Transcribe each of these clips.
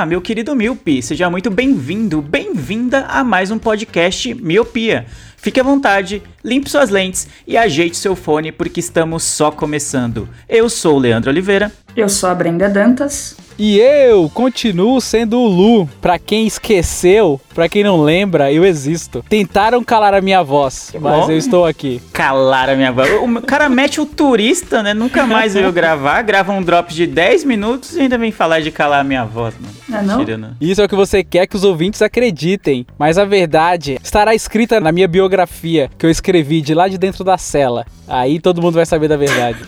Olá, meu querido Miopi, seja muito bem-vindo, bem-vinda a mais um podcast Miopia. Fique à vontade, limpe suas lentes e ajeite seu fone porque estamos só começando. Eu sou o Leandro Oliveira. Eu sou a Brenda Dantas. E eu continuo sendo o Lu. Pra quem esqueceu, pra quem não lembra, eu existo. Tentaram calar a minha voz, mas bom. eu estou aqui. Calar a minha voz. O cara mete o turista, né? Nunca mais veio gravar, grava um drop de 10 minutos e ainda vem falar de calar a minha voz, mano. Não é não? Mentira, né? Isso é o que você quer que os ouvintes acreditem, mas a verdade estará escrita na minha biografia que eu escrevi de lá de dentro da cela. Aí todo mundo vai saber da verdade.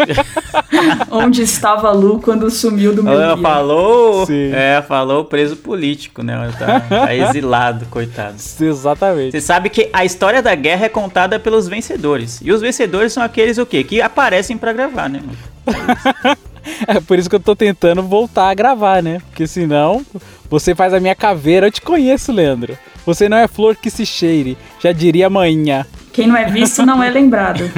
Onde estava a Lu quando sumiu do meu Ela dia? falou, Sim. é, falou preso político, né? Tá, tá exilado, coitado. Exatamente. Você sabe que a história da guerra é contada pelos vencedores. E os vencedores são aqueles o quê? Que aparecem pra gravar, né? mano? É por isso que eu tô tentando voltar a gravar, né? Porque senão você faz a minha caveira. Eu te conheço, Leandro. Você não é flor que se cheire, já diria manhã. Quem não é visto não é lembrado.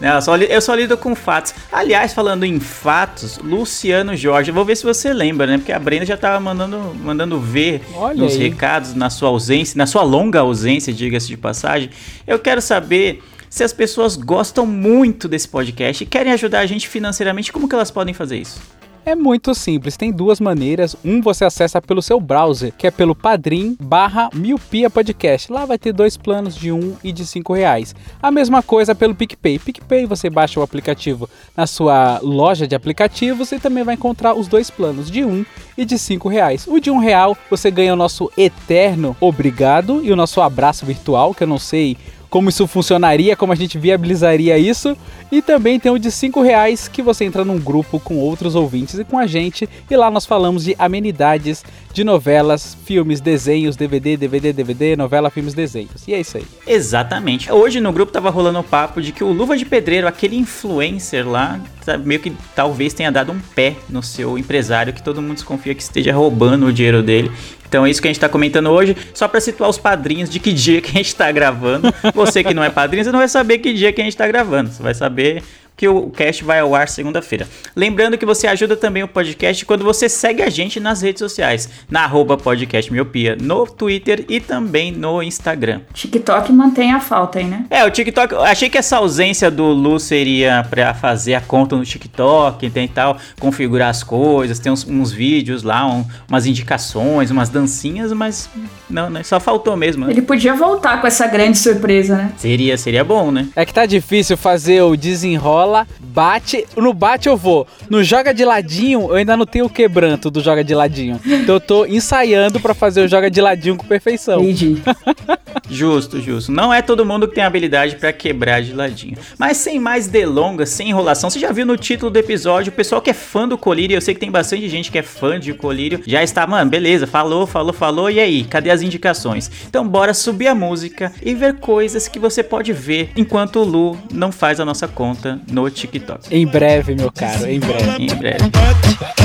Não, eu, só li- eu só lido com fatos. Aliás, falando em fatos, Luciano Jorge, eu vou ver se você lembra, né? Porque a Brenda já tava mandando, mandando ver Olha nos aí. recados, na sua ausência, na sua longa ausência, diga-se de passagem. Eu quero saber se as pessoas gostam muito desse podcast e querem ajudar a gente financeiramente, como que elas podem fazer isso? É muito simples, tem duas maneiras. Um você acessa pelo seu browser, que é pelo Padrim barra Miopia Podcast. Lá vai ter dois planos de um e de cinco reais. A mesma coisa pelo PicPay. PicPay você baixa o aplicativo na sua loja de aplicativos e também vai encontrar os dois planos de um e de cinco reais. O de um real você ganha o nosso eterno obrigado e o nosso abraço virtual, que eu não sei como isso funcionaria, como a gente viabilizaria isso. E também tem o de 5 reais que você entra num grupo com outros ouvintes e com a gente. E lá nós falamos de amenidades de novelas, filmes, desenhos, DVD, DVD, DVD, novela, filmes, desenhos. E é isso aí. Exatamente. Hoje no grupo tava rolando o papo de que o Luva de Pedreiro, aquele influencer lá, tá- meio que talvez tenha dado um pé no seu empresário, que todo mundo desconfia que esteja roubando o dinheiro dele. Então é isso que a gente tá comentando hoje, só pra situar os padrinhos de que dia que a gente tá gravando. Você que não é padrinho, você não vai saber que dia que a gente tá gravando. Você vai saber que o cast vai ao ar segunda-feira. Lembrando que você ajuda também o podcast quando você segue a gente nas redes sociais, na arroba podcast miopia, no Twitter e também no Instagram. TikTok mantém a falta aí, né? É, o TikTok, eu achei que essa ausência do Lu seria pra fazer a conta no TikTok tem tal, configurar as coisas, tem uns, uns vídeos lá, um- umas indicações, umas dancinhas, mas não, né? Só faltou mesmo. né? Ele podia voltar com essa grande surpresa, né? Seria, seria bom, né? É que tá difícil fazer o desenrola, bate. No bate eu vou. No joga de ladinho, eu ainda não tenho o quebranto do joga de ladinho. Então eu tô ensaiando pra fazer o joga de ladinho com perfeição. Entendi. Justo, justo. Não é todo mundo que tem habilidade pra quebrar de ladinho. Mas sem mais delongas, sem enrolação, você já viu no título do episódio, o pessoal que é fã do Colírio, eu sei que tem bastante gente que é fã de Colírio, já está, mano, beleza, falou, falou, falou, e aí, cadê as indicações? Então bora subir a música e ver coisas que você pode ver enquanto o Lu não faz a nossa conta no TikTok. Em breve, meu caro, em breve. Em breve.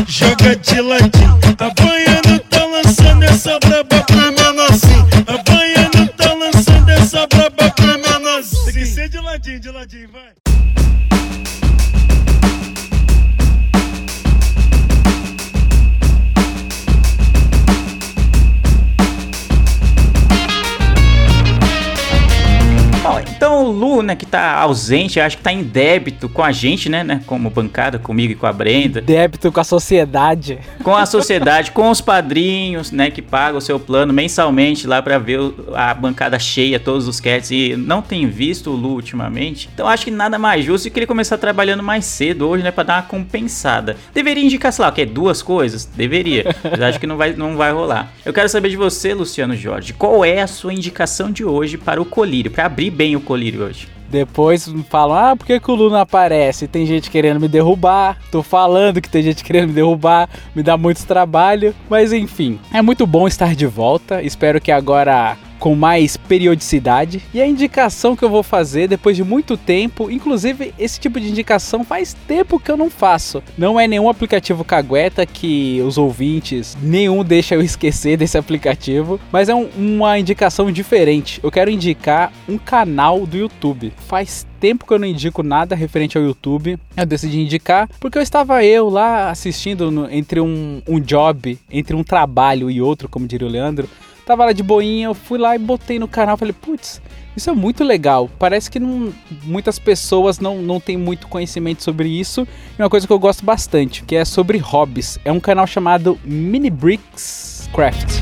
Joga de ladinho. A tá lançando essa braba pra menorzinho. A baiana tá lançando essa braba pra menorzinho. Tem que ser de ladinho, de ladinho, vai. Então o Lu, né, que tá ausente, acho que tá em débito com a gente, né, né, como bancada, comigo e com a Brenda. Débito com a sociedade. com a sociedade, com os padrinhos, né, que pagam o seu plano mensalmente lá pra ver a bancada cheia, todos os cats, e não tem visto o Lu ultimamente. Então acho que nada mais justo que ele começar trabalhando mais cedo hoje, né, pra dar uma compensada. Deveria indicar, sei lá, o que duas coisas? Deveria, mas acho que não vai, não vai rolar. Eu quero saber de você, Luciano Jorge, qual é a sua indicação de hoje para o colírio, pra abrir bem o colírio hoje? Depois falam, ah, por que, que o Lu não aparece? Tem gente querendo me derrubar. Tô falando que tem gente querendo me derrubar. Me dá muito trabalho. Mas enfim, é muito bom estar de volta. Espero que agora com mais periodicidade. E a indicação que eu vou fazer depois de muito tempo, inclusive esse tipo de indicação faz tempo que eu não faço. Não é nenhum aplicativo cagueta que os ouvintes nenhum deixa eu esquecer desse aplicativo, mas é um, uma indicação diferente. Eu quero indicar um canal do YouTube. Faz tempo que eu não indico nada referente ao YouTube. Eu decidi indicar porque eu estava eu lá assistindo no, entre um, um job, entre um trabalho e outro, como diria o Leandro Tava lá de boinha, eu fui lá e botei no canal. Falei, putz, isso é muito legal. Parece que não, muitas pessoas não, não têm muito conhecimento sobre isso. E uma coisa que eu gosto bastante, que é sobre hobbies. É um canal chamado Mini Bricks Craft.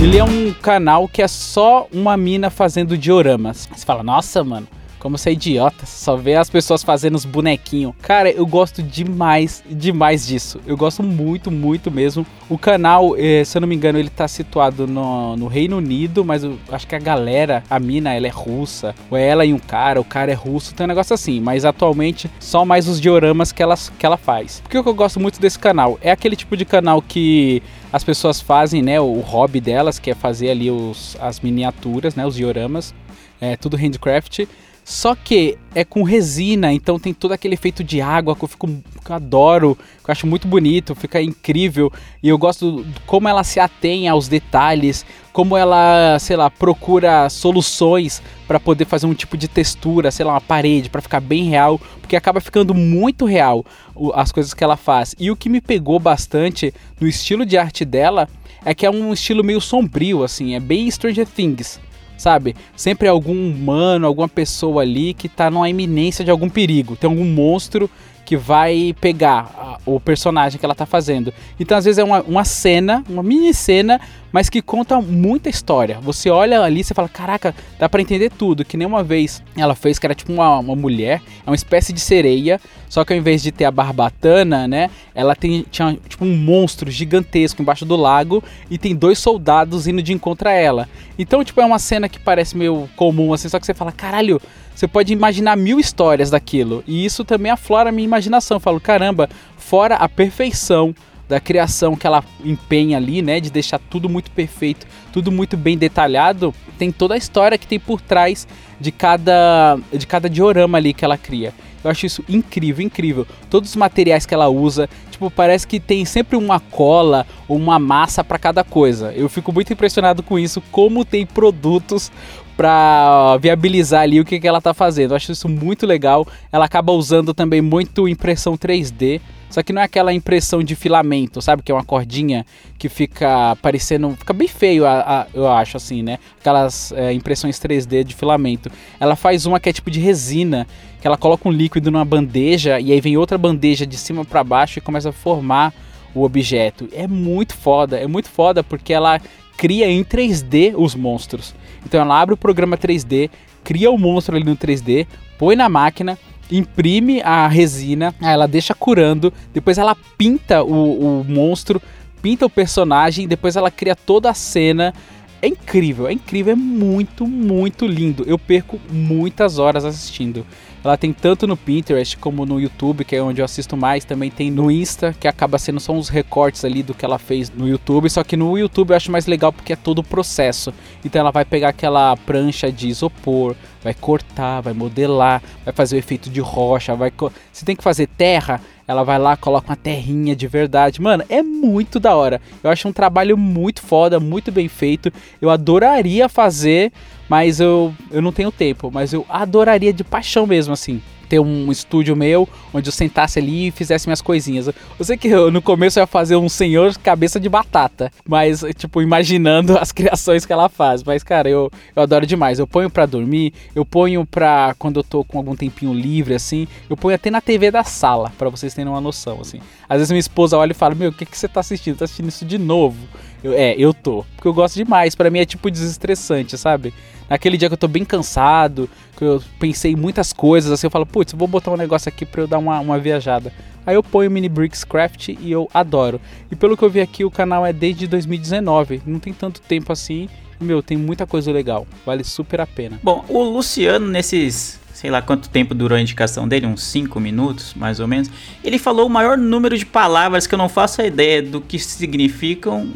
Ele é um canal que é só uma mina fazendo dioramas. Você fala, nossa, mano, como você é idiota, só vê as pessoas fazendo os bonequinhos. Cara, eu gosto demais, demais disso. Eu gosto muito, muito mesmo. O canal, eh, se eu não me engano, ele tá situado no, no Reino Unido, mas eu acho que a galera, a mina, ela é russa. Ou é ela e um cara, o cara é russo, tem um negócio assim. Mas atualmente, só mais os dioramas que ela, que ela faz. O que eu gosto muito desse canal é aquele tipo de canal que as pessoas fazem, né, o hobby delas, que é fazer ali os, as miniaturas, né, os dioramas. É tudo handcraft. Só que é com resina, então tem todo aquele efeito de água que eu, fico, que eu adoro, que eu acho muito bonito, fica incrível. E eu gosto como ela se atém aos detalhes, como ela, sei lá, procura soluções para poder fazer um tipo de textura, sei lá, uma parede, para ficar bem real, porque acaba ficando muito real as coisas que ela faz. E o que me pegou bastante no estilo de arte dela é que é um estilo meio sombrio, assim, é bem Stranger Things sabe? Sempre algum humano, alguma pessoa ali que tá numa iminência de algum perigo. Tem algum monstro que vai pegar a, o personagem que ela tá fazendo. Então, às vezes, é uma, uma cena, uma mini cena, mas que conta muita história. Você olha ali e fala: caraca, dá para entender tudo. Que nem uma vez ela fez, que era tipo uma, uma mulher, é uma espécie de sereia, só que ao invés de ter a barbatana, né, ela tem, tinha tipo um monstro gigantesco embaixo do lago e tem dois soldados indo de encontro a ela. Então, tipo, é uma cena que parece meio comum, assim, só que você fala: caralho você pode imaginar mil histórias daquilo. E isso também aflora a minha imaginação. Eu falo, caramba, fora a perfeição da criação que ela empenha ali, né, de deixar tudo muito perfeito, tudo muito bem detalhado, tem toda a história que tem por trás de cada de cada diorama ali que ela cria. Eu acho isso incrível, incrível. Todos os materiais que ela usa, tipo, parece que tem sempre uma cola ou uma massa para cada coisa. Eu fico muito impressionado com isso, como tem produtos para viabilizar ali o que, que ela tá fazendo. Eu acho isso muito legal. Ela acaba usando também muito impressão 3D. Só que não é aquela impressão de filamento, sabe? Que é uma cordinha que fica parecendo. Fica bem feio, a, a, eu acho, assim, né? Aquelas é, impressões 3D de filamento. Ela faz uma que é tipo de resina, que ela coloca um líquido numa bandeja e aí vem outra bandeja de cima para baixo e começa a formar o objeto. É muito foda, é muito foda porque ela cria em 3D os monstros. Então ela abre o programa 3D, cria o monstro ali no 3D, põe na máquina, imprime a resina, ela deixa curando, depois ela pinta o, o monstro, pinta o personagem, depois ela cria toda a cena. É incrível, é incrível, é muito, muito lindo. Eu perco muitas horas assistindo. Ela tem tanto no Pinterest como no YouTube, que é onde eu assisto mais. Também tem no Insta, que acaba sendo só uns recortes ali do que ela fez no YouTube. Só que no YouTube eu acho mais legal porque é todo o processo. Então ela vai pegar aquela prancha de isopor, vai cortar, vai modelar, vai fazer o efeito de rocha, vai. Se tem que fazer terra, ela vai lá, coloca uma terrinha de verdade. Mano, é muito da hora. Eu acho um trabalho muito foda, muito bem feito. Eu adoraria fazer, mas eu, eu não tenho tempo. Mas eu adoraria de paixão mesmo, assim ter um estúdio meu onde eu sentasse ali e fizesse minhas coisinhas. Eu sei que eu, no começo eu ia fazer um senhor cabeça de batata, mas, tipo, imaginando as criações que ela faz. Mas, cara, eu, eu adoro demais. Eu ponho pra dormir, eu ponho pra quando eu tô com algum tempinho livre, assim, eu ponho até na TV da sala, para vocês terem uma noção, assim. Às vezes minha esposa olha e fala: Meu, o que, que você tá assistindo? Tá assistindo isso de novo? Eu- é, eu tô. Porque eu gosto demais. Pra mim é tipo desestressante, sabe? Naquele dia que eu tô bem cansado, que eu pensei em muitas coisas, assim, eu falo, putz, vou botar um negócio aqui pra eu dar uma, uma viajada. Aí eu ponho Mini Bricks Craft e eu adoro. E pelo que eu vi aqui, o canal é desde 2019. Não tem tanto tempo assim. Meu, tem muita coisa legal. Vale super a pena. Bom, o Luciano, nesses, sei lá quanto tempo durou a indicação dele, uns 5 minutos, mais ou menos, ele falou o maior número de palavras que eu não faço a ideia do que significam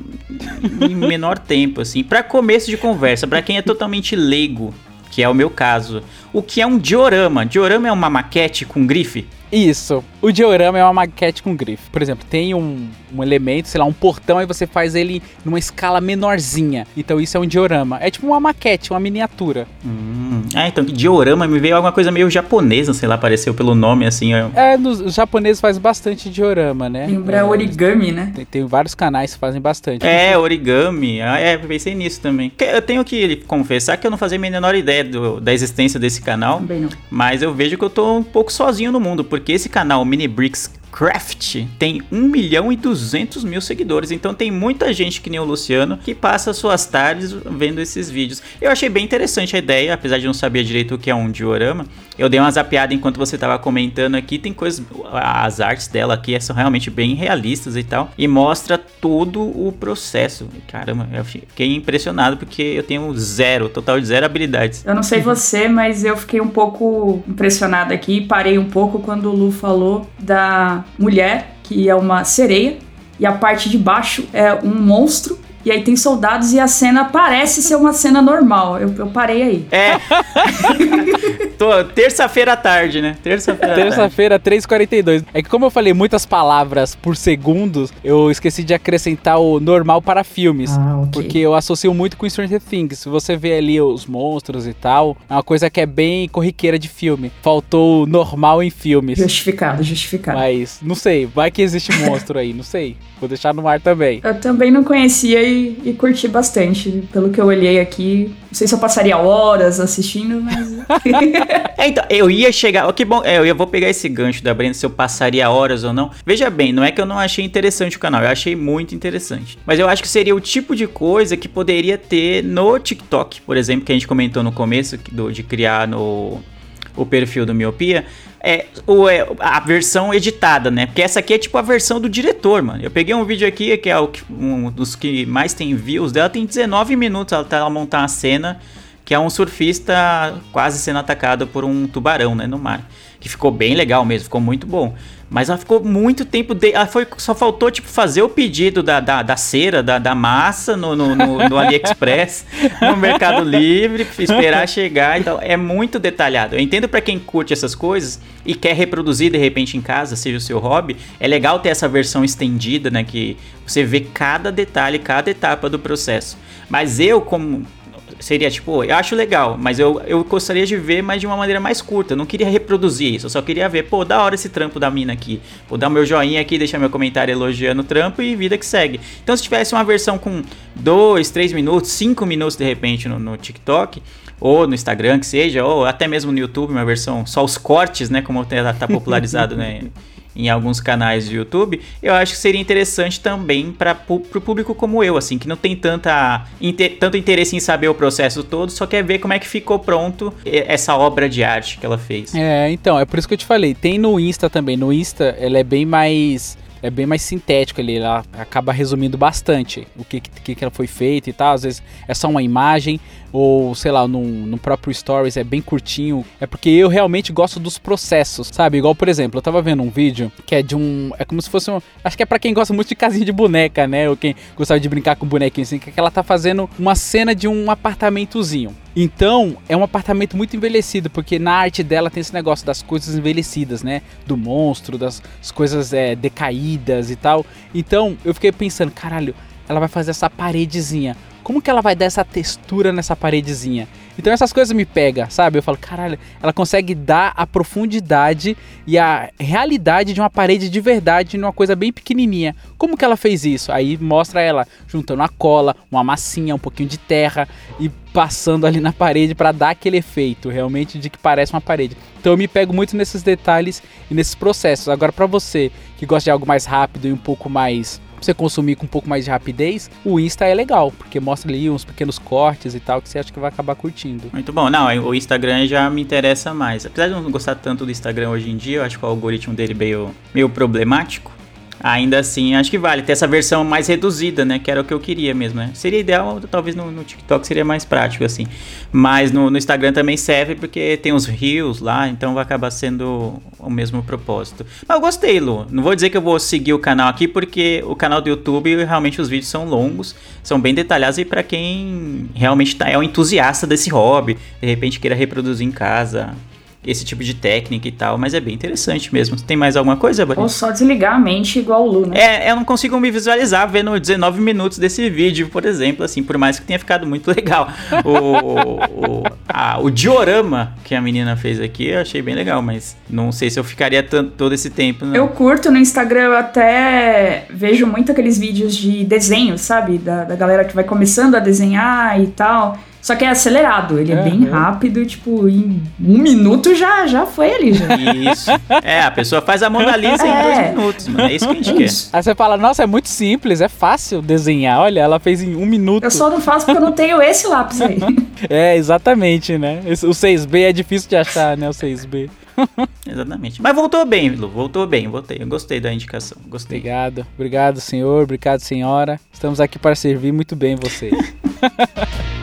em menor tempo, assim. Pra começo de conversa, pra quem é totalmente leigo, que é o meu caso, o que é um diorama? Diorama é uma maquete com grife? Isso. O diorama é uma maquete com grife. Por exemplo, tem um, um elemento, sei lá, um portão, aí você faz ele numa escala menorzinha. Então isso é um diorama. É tipo uma maquete, uma miniatura. Hum, ah, então que diorama me veio alguma coisa meio japonesa, sei lá, apareceu pelo nome, assim. eu- É, nos, os japoneses fazem bastante diorama, né? Lembra É, origami, né? Tem, tem vários canais que fazem bastante. É, origami. Ah, é, pensei nisso também. Eu tenho que confessar que eu não fazia a menor ideia do- da existência desse canal. Mas eu vejo que eu tô um pouco sozinho no mundo, porque esse canal Mini Bricks Craft tem 1 milhão e 200 mil seguidores. Então tem muita gente que nem o Luciano que passa suas tardes vendo esses vídeos. Eu achei bem interessante a ideia, apesar de não saber direito o que é um diorama. Eu dei uma zapeada enquanto você tava comentando aqui. Tem coisas. As artes dela aqui são realmente bem realistas e tal. E mostra todo o processo. Caramba, eu fiquei impressionado porque eu tenho zero, total de zero habilidades. Eu não sei você, mas eu fiquei um pouco impressionada aqui. Parei um pouco quando o Lu falou da mulher, que é uma sereia, e a parte de baixo é um monstro. E aí tem soldados e a cena parece ser uma cena normal. Eu, eu parei aí. É. Tô terça-feira à tarde, né? Terça-feira. à tarde. Terça-feira, 3h42. É que como eu falei muitas palavras por segundos, eu esqueci de acrescentar o normal para filmes. Ah, ok. Porque eu associo muito com Stranger Things. Se você vê ali os monstros e tal, é uma coisa que é bem corriqueira de filme. Faltou o normal em filmes. Justificado, justificado. Mas, não sei, vai que existe monstro aí, não sei. Vou deixar no ar também. Eu também não conhecia e, e curti bastante. Pelo que eu olhei aqui. Não sei se eu passaria horas assistindo, mas. É, então, eu ia chegar. ó, Que bom. É, eu vou pegar esse gancho da Brenda se eu passaria horas ou não. Veja bem, não é que eu não achei interessante o canal, eu achei muito interessante. Mas eu acho que seria o tipo de coisa que poderia ter no TikTok, por exemplo, que a gente comentou no começo do- de criar no o perfil do Miopia. É, o, é a versão editada, né? Porque essa aqui é tipo a versão do diretor, mano. Eu peguei um vídeo aqui que é o um dos que mais tem views dela, tem 19 minutos. Ela tá montar uma cena que é um surfista quase sendo atacado por um tubarão, né, no mar. Que ficou bem legal mesmo, ficou muito bom. Mas ela ficou muito tempo. De... Ela foi... Só faltou, tipo, fazer o pedido da, da, da cera, da, da massa no, no, no- no AliExpress, no Mercado Livre, esperar chegar. Então, é muito detalhado. Eu entendo pra quem curte essas coisas e quer reproduzir de repente em casa, seja o seu hobby. É legal ter essa versão estendida, né? Que você vê cada detalhe, cada etapa do processo. Mas eu, como seria tipo, eu acho legal, mas eu, eu gostaria de ver, mas de uma maneira mais curta. Eu não queria reproduzir isso, eu só queria ver, pô, da hora esse trampo da mina aqui. Vou dar meu joinha aqui, deixar meu comentário elogiando o trampo e vida que segue. Então, se tivesse uma versão com 2, 3 minutos, 5 minutos de repente no, no TikTok, ou no Instagram, que seja, ou até mesmo no YouTube, uma versão só os cortes, né? Como tá, tá popularizado, né? em alguns canais do YouTube, eu acho que seria interessante também para o público como eu, assim, que não tem tanta, inte- tanto interesse em saber o processo todo, só quer ver como é que ficou pronto essa obra de arte que ela fez. É, então, é por isso que eu te falei. Tem no Insta também. No Insta, ela é bem mais. É bem mais sintético ali, ela acaba resumindo bastante o que, que, que ela foi feita e tal. Às vezes é só uma imagem, ou sei lá, no, no próprio Stories é bem curtinho. É porque eu realmente gosto dos processos, sabe? Igual, por exemplo, eu tava vendo um vídeo que é de um. É como se fosse um. Acho que é pra quem gosta muito de casinha de boneca, né? Ou quem gostava de brincar com bonequinho assim, que ela tá fazendo uma cena de um apartamentozinho. Então, é um apartamento muito envelhecido, porque na arte dela tem esse negócio das coisas envelhecidas, né? Do monstro, das as coisas é, decaídas e tal. Então, eu fiquei pensando, caralho, ela vai fazer essa paredezinha. Como que ela vai dar essa textura nessa paredezinha? Então essas coisas me pegam, sabe? Eu falo, caralho, ela consegue dar a profundidade e a realidade de uma parede de verdade numa coisa bem pequenininha. Como que ela fez isso? Aí mostra ela juntando a cola, uma massinha, um pouquinho de terra e passando ali na parede para dar aquele efeito realmente de que parece uma parede. Então eu me pego muito nesses detalhes e nesses processos. Agora para você que gosta de algo mais rápido e um pouco mais você consumir com um pouco mais de rapidez, o Insta é legal, porque mostra ali uns pequenos cortes e tal que você acha que vai acabar curtindo. Muito bom. Não, o Instagram já me interessa mais. Apesar de eu não gostar tanto do Instagram hoje em dia, eu acho que o algoritmo dele meio, meio problemático. Ainda assim, acho que vale ter essa versão mais reduzida, né? Que era o que eu queria mesmo, né? Seria ideal, talvez no, no TikTok seria mais prático, assim. Mas no, no, Instagram também serve porque tem os rios lá, então vai acabar sendo o mesmo propósito. Mas eu gostei, Lu. Não vou dizer que eu vou seguir o canal aqui, porque o canal do YouTube, realmente os vídeos são longos, são bem detalhados e para quem realmente tá, é um entusiasta desse hobby, de repente queira reproduzir em casa esse tipo de técnica e tal, mas é bem interessante mesmo. Tem mais alguma coisa, Bari? Ou só desligar a mente igual o Lu, né? É, eu não consigo me visualizar vendo 19 minutos desse vídeo, por exemplo, assim, por mais que tenha ficado muito legal. O, o, a, o diorama que a menina fez aqui, eu achei bem legal, mas não sei se eu ficaria tanto, todo esse tempo. Não. Eu curto no Instagram, eu até vejo muito aqueles vídeos de desenho, sabe? Da, da galera que vai começando a desenhar e tal. Só que é acelerado, ele é, é bem é. rápido, tipo, em um minuto já, já foi ali. Já. Isso. É, a pessoa faz a Mona Lisa é. em dois minutos, mano. É isso que a gente isso. quer. Aí você fala, nossa, é muito simples, é fácil desenhar. Olha, ela fez em um minuto. Eu só não faço porque eu não tenho esse lápis aí. é, exatamente, né? O 6B é difícil de achar, né? O 6B. Exatamente. Mas voltou bem, Lu. Voltou bem, voltei. Eu gostei da indicação. Gostei. Obrigado. Obrigado, senhor. Obrigado, senhora. Estamos aqui para servir muito bem você.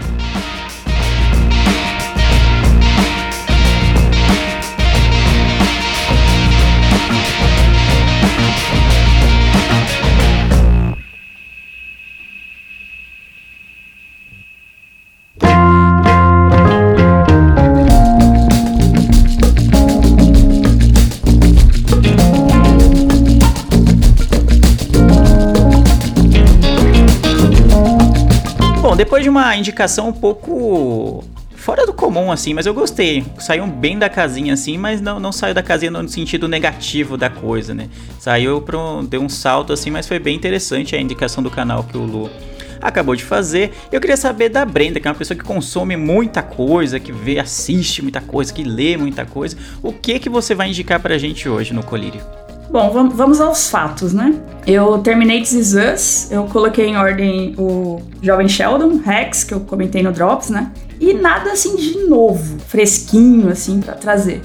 Bom, depois de uma indicação um pouco fora do comum, assim, mas eu gostei. Saiu bem da casinha, assim, mas não, não saiu da casinha no sentido negativo da coisa, né? Saiu para um, deu um salto, assim, mas foi bem interessante a indicação do canal que o Lu acabou de fazer. Eu queria saber da Brenda, que é uma pessoa que consome muita coisa, que vê, assiste muita coisa, que lê muita coisa. O que que você vai indicar pra gente hoje no Colírio? Bom, vamos aos fatos, né? Eu terminei This Is Us, eu coloquei em ordem o Jovem Sheldon, Rex, que eu comentei no Drops, né? E nada assim de novo, fresquinho, assim, para trazer.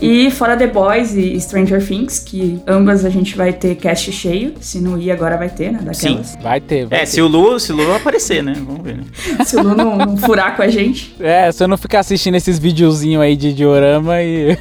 E fora The Boys e Stranger Things, que ambas a gente vai ter cast cheio. Se não ir, agora vai ter, né? Daquelas. Sim, vai ter. Vai é, ter. se o Lu, se o Lu aparecer, né? Vamos ver, né? se o Lu não, não, furar com a gente. É, se eu não ficar assistindo esses videozinhos aí de diorama e.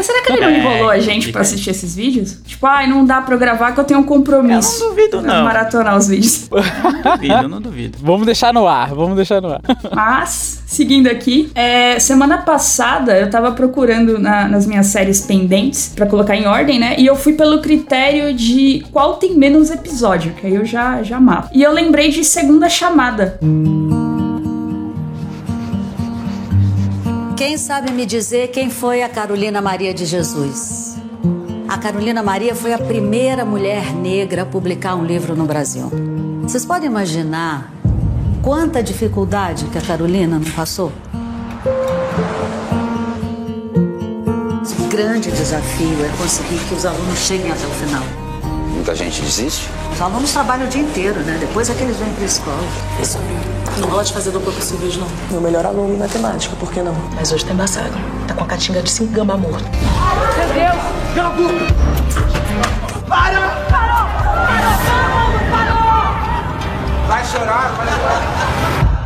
Será que ele não enrolou é, a gente pra assistir esses vídeos? Tipo, ai, ah, não dá pra eu gravar que eu tenho um compromisso. Eu não duvido, não. Maratonar os vídeos. Não duvido, não duvido. Vamos deixar no ar, vamos deixar no ar. Mas, seguindo aqui, é, semana passada eu tava procurando na, nas minhas séries pendentes para colocar em ordem, né? E eu fui pelo critério de qual tem menos episódio, que aí eu já, já mato. E eu lembrei de Segunda Chamada. Quem sabe me dizer quem foi a Carolina Maria de Jesus? A Carolina Maria foi a primeira mulher negra a publicar um livro no Brasil. Vocês podem imaginar quanta dificuldade que a Carolina não passou? Grande desafio é conseguir que os alunos cheguem até o final. Muita gente desiste? Os alunos trabalham o dia inteiro, né? Depois é que eles vêm pra escola. Isso não gosto de fazer dupla com civis, não. Meu melhor aluno em matemática, por que não? Mas hoje tem massacre. Tá com a catinga de cinco gamba morto. Meu Deus! A boca! Para! Parou! Parou! Parou! Vai chorar, vai chorar.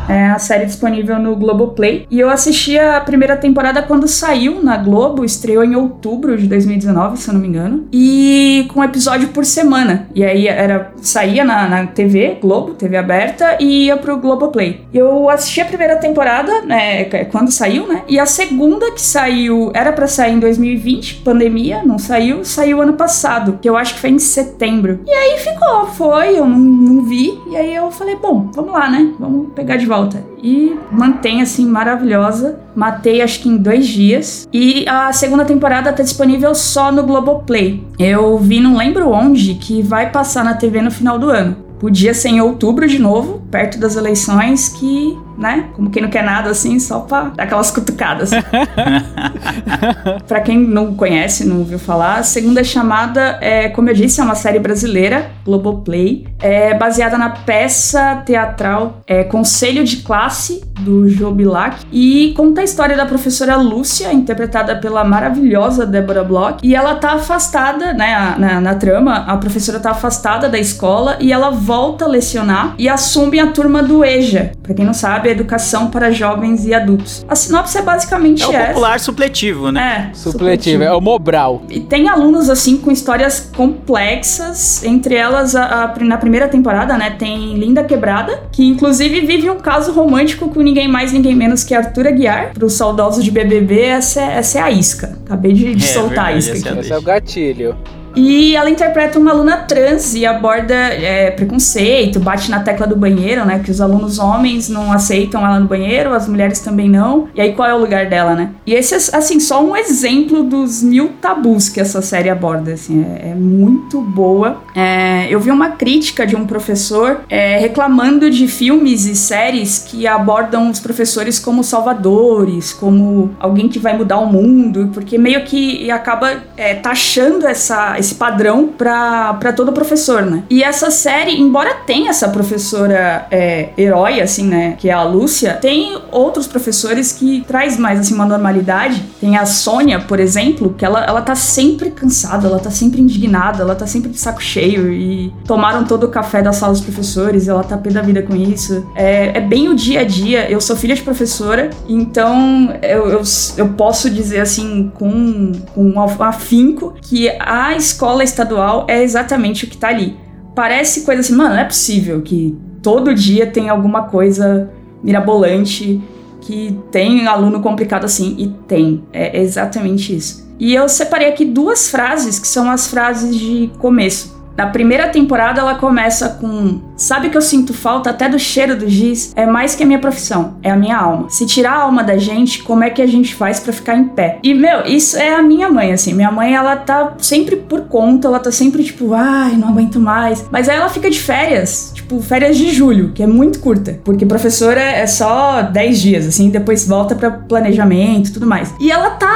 É a série disponível no Globoplay. E eu assisti a primeira temporada quando saiu na Globo, estreou em outubro de 2019, se eu não me engano. E com um episódio por semana. E aí era saía na, na TV, Globo, TV aberta, e ia pro Globoplay. Eu assisti a primeira temporada, né, quando saiu, né? E a segunda que saiu, era para sair em 2020, pandemia, não saiu, saiu ano passado, que eu acho que foi em setembro. E aí ficou, foi, eu não, não vi. E aí eu falei, bom, vamos lá, né? Vamos pegar de volta volta. E mantém assim maravilhosa. Matei acho que em dois dias. E a segunda temporada tá disponível só no Globoplay. Eu vi, não lembro onde, que vai passar na TV no final do ano. Podia ser em outubro de novo, perto das eleições, que, né, como quem não quer nada assim, só pra dar aquelas cutucadas. pra quem não conhece, não ouviu falar, a segunda chamada é, como eu disse, é uma série brasileira Globoplay. É baseada na peça teatral é, Conselho de Classe, do Joe Bilac, e conta a história da professora Lúcia, interpretada pela maravilhosa Deborah Bloch, e ela tá afastada, né, na, na trama, a professora tá afastada da escola e ela volta a lecionar e assume a turma do EJA, pra quem não sabe, é Educação para Jovens e Adultos. A sinopse é basicamente É o essa. popular supletivo, né? É, Supletivo, é o Mobral. e tem alunos, assim, com histórias complexas. Entre elas, a- a- na primeira temporada, né, tem Linda Quebrada, que inclusive vive um caso romântico com ninguém mais, ninguém menos que Arthur Aguiar. Para os saudosos de BBB, essa é, essa é a isca. Acabei de, de É, soltar a verdade, isca essa é aqui. a Esse é o gatilho. E ela interpreta uma aluna trans e aborda é, preconceito, bate na tecla do banheiro, né? Que os alunos homens não aceitam ela no banheiro, as mulheres também não. E aí qual é o lugar dela, né? E esse é, assim, só um exemplo dos mil tabus que essa série aborda, assim. É, é muito boa. É, eu vi uma crítica de um professor é, reclamando de filmes e séries que abordam os professores como salvadores, como alguém que vai mudar o mundo, porque meio que acaba é, taxando essa, esse padrão pra todo professor, né? E essa série, embora tenha essa professora é, herói, assim, né, que é a Lúcia, tem outros professores que traz mais, assim, uma normalidade. Tem a Sônia, por exemplo, que ela, ela tá sempre cansada, ela tá sempre indignada, ela tá sempre de saco cheio e tomaram todo o café da sala dos professores, ela tá pé da vida com isso. É, é bem o dia a dia. Eu sou filha de professora, então eu, eu, eu posso dizer assim com, com afinco que a escola estadual é exatamente o que tá ali. Parece coisa assim, mano, não é possível que todo dia tem alguma coisa mirabolante, que tem aluno complicado assim, e tem. É exatamente isso. E eu separei aqui duas frases que são as frases de começo. Na primeira temporada ela começa com Sabe que eu sinto falta até do cheiro do giz? É mais que a minha profissão, é a minha alma. Se tirar a alma da gente, como é que a gente faz para ficar em pé? E meu, isso é a minha mãe assim. Minha mãe ela tá sempre por conta, ela tá sempre tipo, ai, não aguento mais. Mas aí ela fica de férias, tipo, férias de julho, que é muito curta, porque professora é só 10 dias assim, depois volta para planejamento, tudo mais. E ela tá,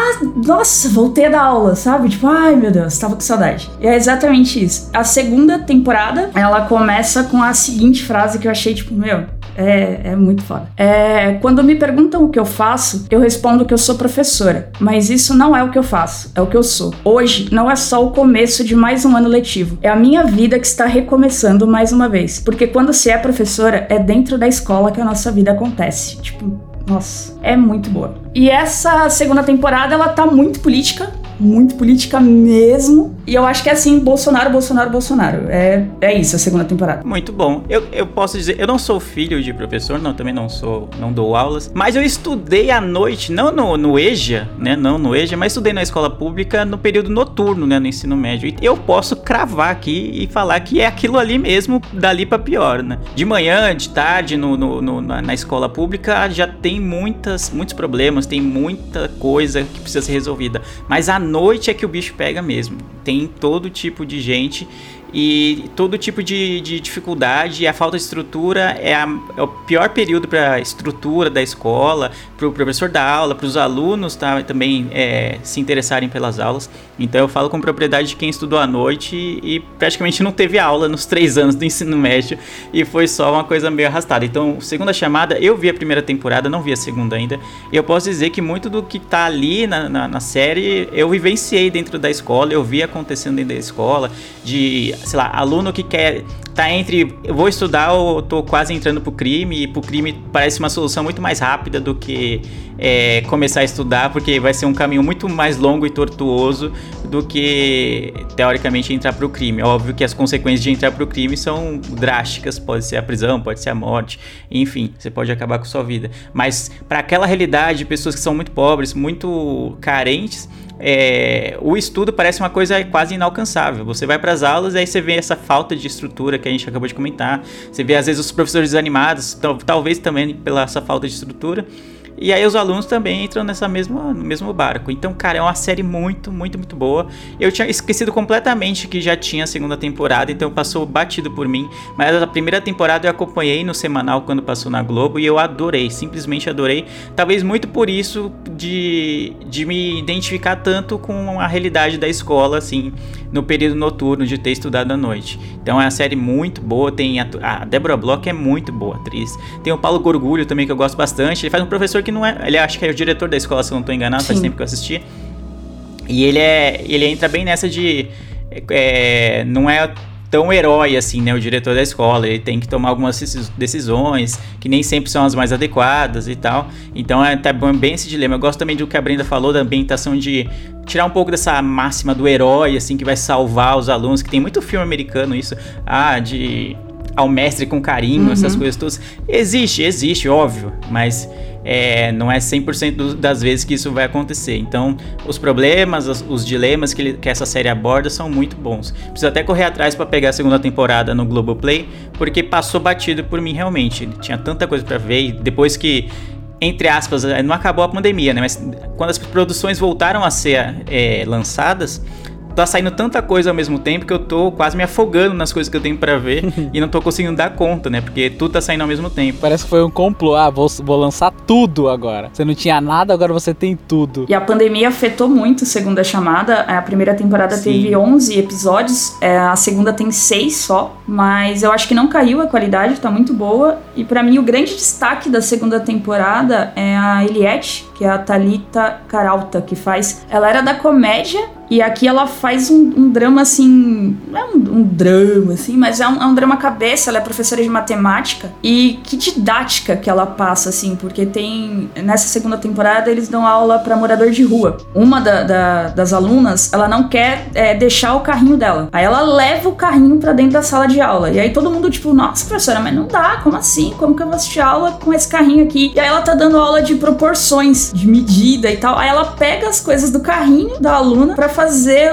nossa, voltei a dar aula, sabe? Tipo, ai meu Deus, tava com saudade. E é exatamente isso. A segunda temporada, ela começa com a seguinte frase que eu achei, tipo, meu, é, é muito foda. É, quando me perguntam o que eu faço, eu respondo que eu sou professora. Mas isso não é o que eu faço, é o que eu sou. Hoje não é só o começo de mais um ano letivo. É a minha vida que está recomeçando mais uma vez. Porque quando se é professora, é dentro da escola que a nossa vida acontece. Tipo, nossa, é muito boa. E essa segunda temporada, ela tá muito política, muito política mesmo. E eu acho que é assim, Bolsonaro, Bolsonaro, Bolsonaro. É, é isso, a segunda temporada. Muito bom. Eu, eu posso dizer, eu não sou filho de professor, não, também não sou, não dou aulas, mas eu estudei à noite, não no, no EJA, né, não no EJA, mas estudei na escola pública no período noturno, né, no ensino médio. E eu posso cravar aqui e falar que é aquilo ali mesmo, dali pra pior, né. De manhã, de tarde, no, no, no na, na escola pública, já tem muitas, muitos problemas, tem muita coisa que precisa ser resolvida. Mas à noite é que o bicho pega mesmo. Tem todo tipo de gente e todo tipo de, de dificuldade. A falta de estrutura é, a, é o pior período para a estrutura da escola, para o professor dar aula, para os alunos tá, também é, se interessarem pelas aulas. Então eu falo com propriedade de quem estudou à noite e, e praticamente não teve aula nos três anos do ensino médio e foi só uma coisa meio arrastada. Então, segunda chamada, eu vi a primeira temporada, não vi a segunda ainda. E eu posso dizer que muito do que tá ali na, na, na série eu vivenciei dentro da escola, eu vi acontecendo dentro da escola, de sei lá, aluno que quer tá entre eu vou estudar ou tô quase entrando pro crime e pro crime parece uma solução muito mais rápida do que é, começar a estudar porque vai ser um caminho muito mais longo e tortuoso do que teoricamente entrar pro crime. Óbvio que as consequências de entrar pro crime são drásticas, pode ser a prisão, pode ser a morte, enfim, você pode acabar com sua vida. Mas para aquela realidade de pessoas que são muito pobres, muito carentes, é, o estudo parece uma coisa quase inalcançável. Você vai para as aulas e aí você vê essa falta de estrutura que a gente acabou de comentar. Você vê às vezes os professores desanimados, talvez também pela essa falta de estrutura. E aí os alunos também entram nessa mesma, no mesmo barco. Então, cara, é uma série muito, muito, muito boa. Eu tinha esquecido completamente que já tinha a segunda temporada, então passou batido por mim. Mas a primeira temporada eu acompanhei no semanal quando passou na Globo e eu adorei, simplesmente adorei. Talvez muito por isso de, de me identificar tanto com a realidade da escola, assim, no período noturno, de ter estudado à noite. Então é uma série muito boa. Tem a, a Deborah Bloch é muito boa atriz. Tem o Paulo Gorgulho também, que eu gosto bastante. Ele faz um professor que não é. Ele acho que é o diretor da escola, se eu não estou enganado, Sim. faz tempo que eu assisti. E ele é. Ele entra bem nessa de. É, não é tão herói assim, né? O diretor da escola. Ele tem que tomar algumas decisões que nem sempre são as mais adequadas e tal. Então é tá bem esse dilema. Eu gosto também do que a Brenda falou da ambientação de tirar um pouco dessa máxima do herói, assim, que vai salvar os alunos, que tem muito filme americano isso. Ah, de ao mestre com carinho, uhum. essas coisas todas. Existe, existe, óbvio, mas é, não é 100% das vezes que isso vai acontecer. Então, os problemas, os, os dilemas que, ele, que, essa série aborda são muito bons. Preciso até correr atrás para pegar a segunda temporada no Globoplay, porque passou batido por mim realmente. Tinha tanta coisa para ver e depois que entre aspas, não acabou a pandemia, né? Mas quando as produções voltaram a ser é, lançadas, tá saindo tanta coisa ao mesmo tempo que eu tô quase me afogando nas coisas que eu tenho para ver e não tô conseguindo dar conta, né? Porque tudo tá saindo ao mesmo tempo. Parece que foi um complô. Ah, vou, vou lançar tudo agora. Você não tinha nada, agora você tem tudo. E a pandemia afetou muito, segundo a chamada. A primeira temporada Sim. teve 11 episódios, é, a segunda tem 6 só. Mas eu acho que não caiu a qualidade, tá muito boa. E para mim, o grande destaque da segunda temporada é a Eliette, que é a Talita Caralta, que faz. Ela era da comédia e aqui ela faz um, um drama assim. Não é um, um drama, assim, mas é um, é um, drama cabeça. Ela é professora de matemática. E que didática que ela passa, assim, porque tem. Nessa segunda temporada eles dão aula para morador de rua. Uma da, da, das alunas, ela não quer é, deixar o carrinho dela. Aí ela leva o carrinho para dentro da sala de aula. E aí todo mundo, tipo, nossa, professora, mas não dá, como assim? Como que eu vou assistir aula com esse carrinho aqui? E aí ela tá dando aula de proporções, de medida e tal. Aí ela pega as coisas do carrinho da aluna para fazer,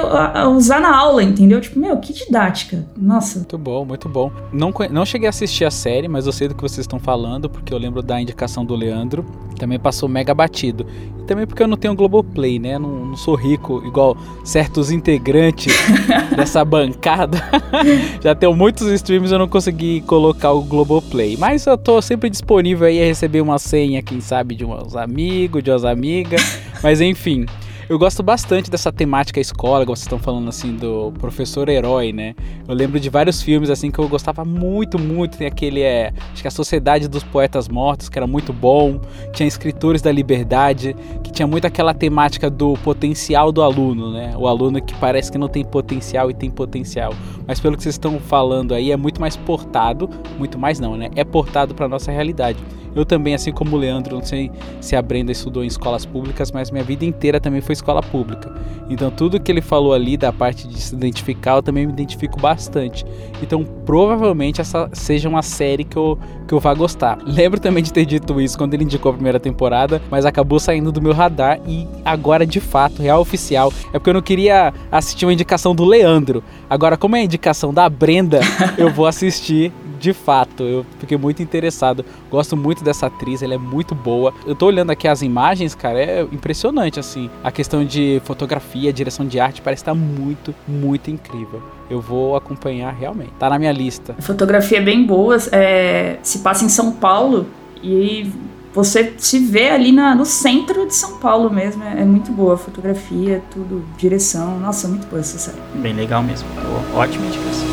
usar na aula, entendeu? Tipo, meu, que didática. Nossa. Muito bom, muito bom. Não, não cheguei a assistir a série, mas eu sei do que vocês estão falando, porque eu lembro da indicação do Leandro. Também passou mega batido. E também porque eu não tenho Globoplay, né? Não, não sou rico, igual certos integrantes dessa bancada. Já tenho muitos streams, eu não consegui colocar o Globoplay. Mas eu tô sempre disponível aí a receber uma senha, quem sabe, de uns amigos, de umas amigas. Mas enfim. Eu gosto bastante dessa temática escola, como vocês estão falando assim, do professor herói, né? Eu lembro de vários filmes assim que eu gostava muito, muito. Tem aquele, é, acho que a Sociedade dos Poetas Mortos, que era muito bom. Tinha Escritores da Liberdade, que tinha muito aquela temática do potencial do aluno, né? O aluno que parece que não tem potencial e tem potencial. Mas pelo que vocês estão falando aí, é muito mais portado, muito mais não, né? É portado para nossa realidade. Eu também, assim como o Leandro, não sei se a Brenda estudou em escolas públicas, mas minha vida inteira também foi escola pública. Então tudo que ele falou ali da parte de se identificar, eu também me identifico bastante. Então provavelmente essa seja uma série que eu, que eu vá gostar. Lembro também de ter dito isso quando ele indicou a primeira temporada, mas acabou saindo do meu radar e agora de fato, real oficial, é porque eu não queria assistir uma indicação do Leandro. Agora, como é a indicação da Brenda, eu vou assistir de fato, eu fiquei muito interessado. Gosto muito dessa atriz, ela é muito boa. Eu tô olhando aqui as imagens, cara, é impressionante, assim. A questão de fotografia, direção de arte, parece estar muito, muito incrível. Eu vou acompanhar realmente. Tá na minha lista. fotografia é bem boa, é, se passa em São Paulo e você se vê ali na, no centro de São Paulo mesmo. É, é, muito boa a fotografia, tudo, direção. Nossa, muito boa essa série. Bem legal mesmo. Ótima indicação.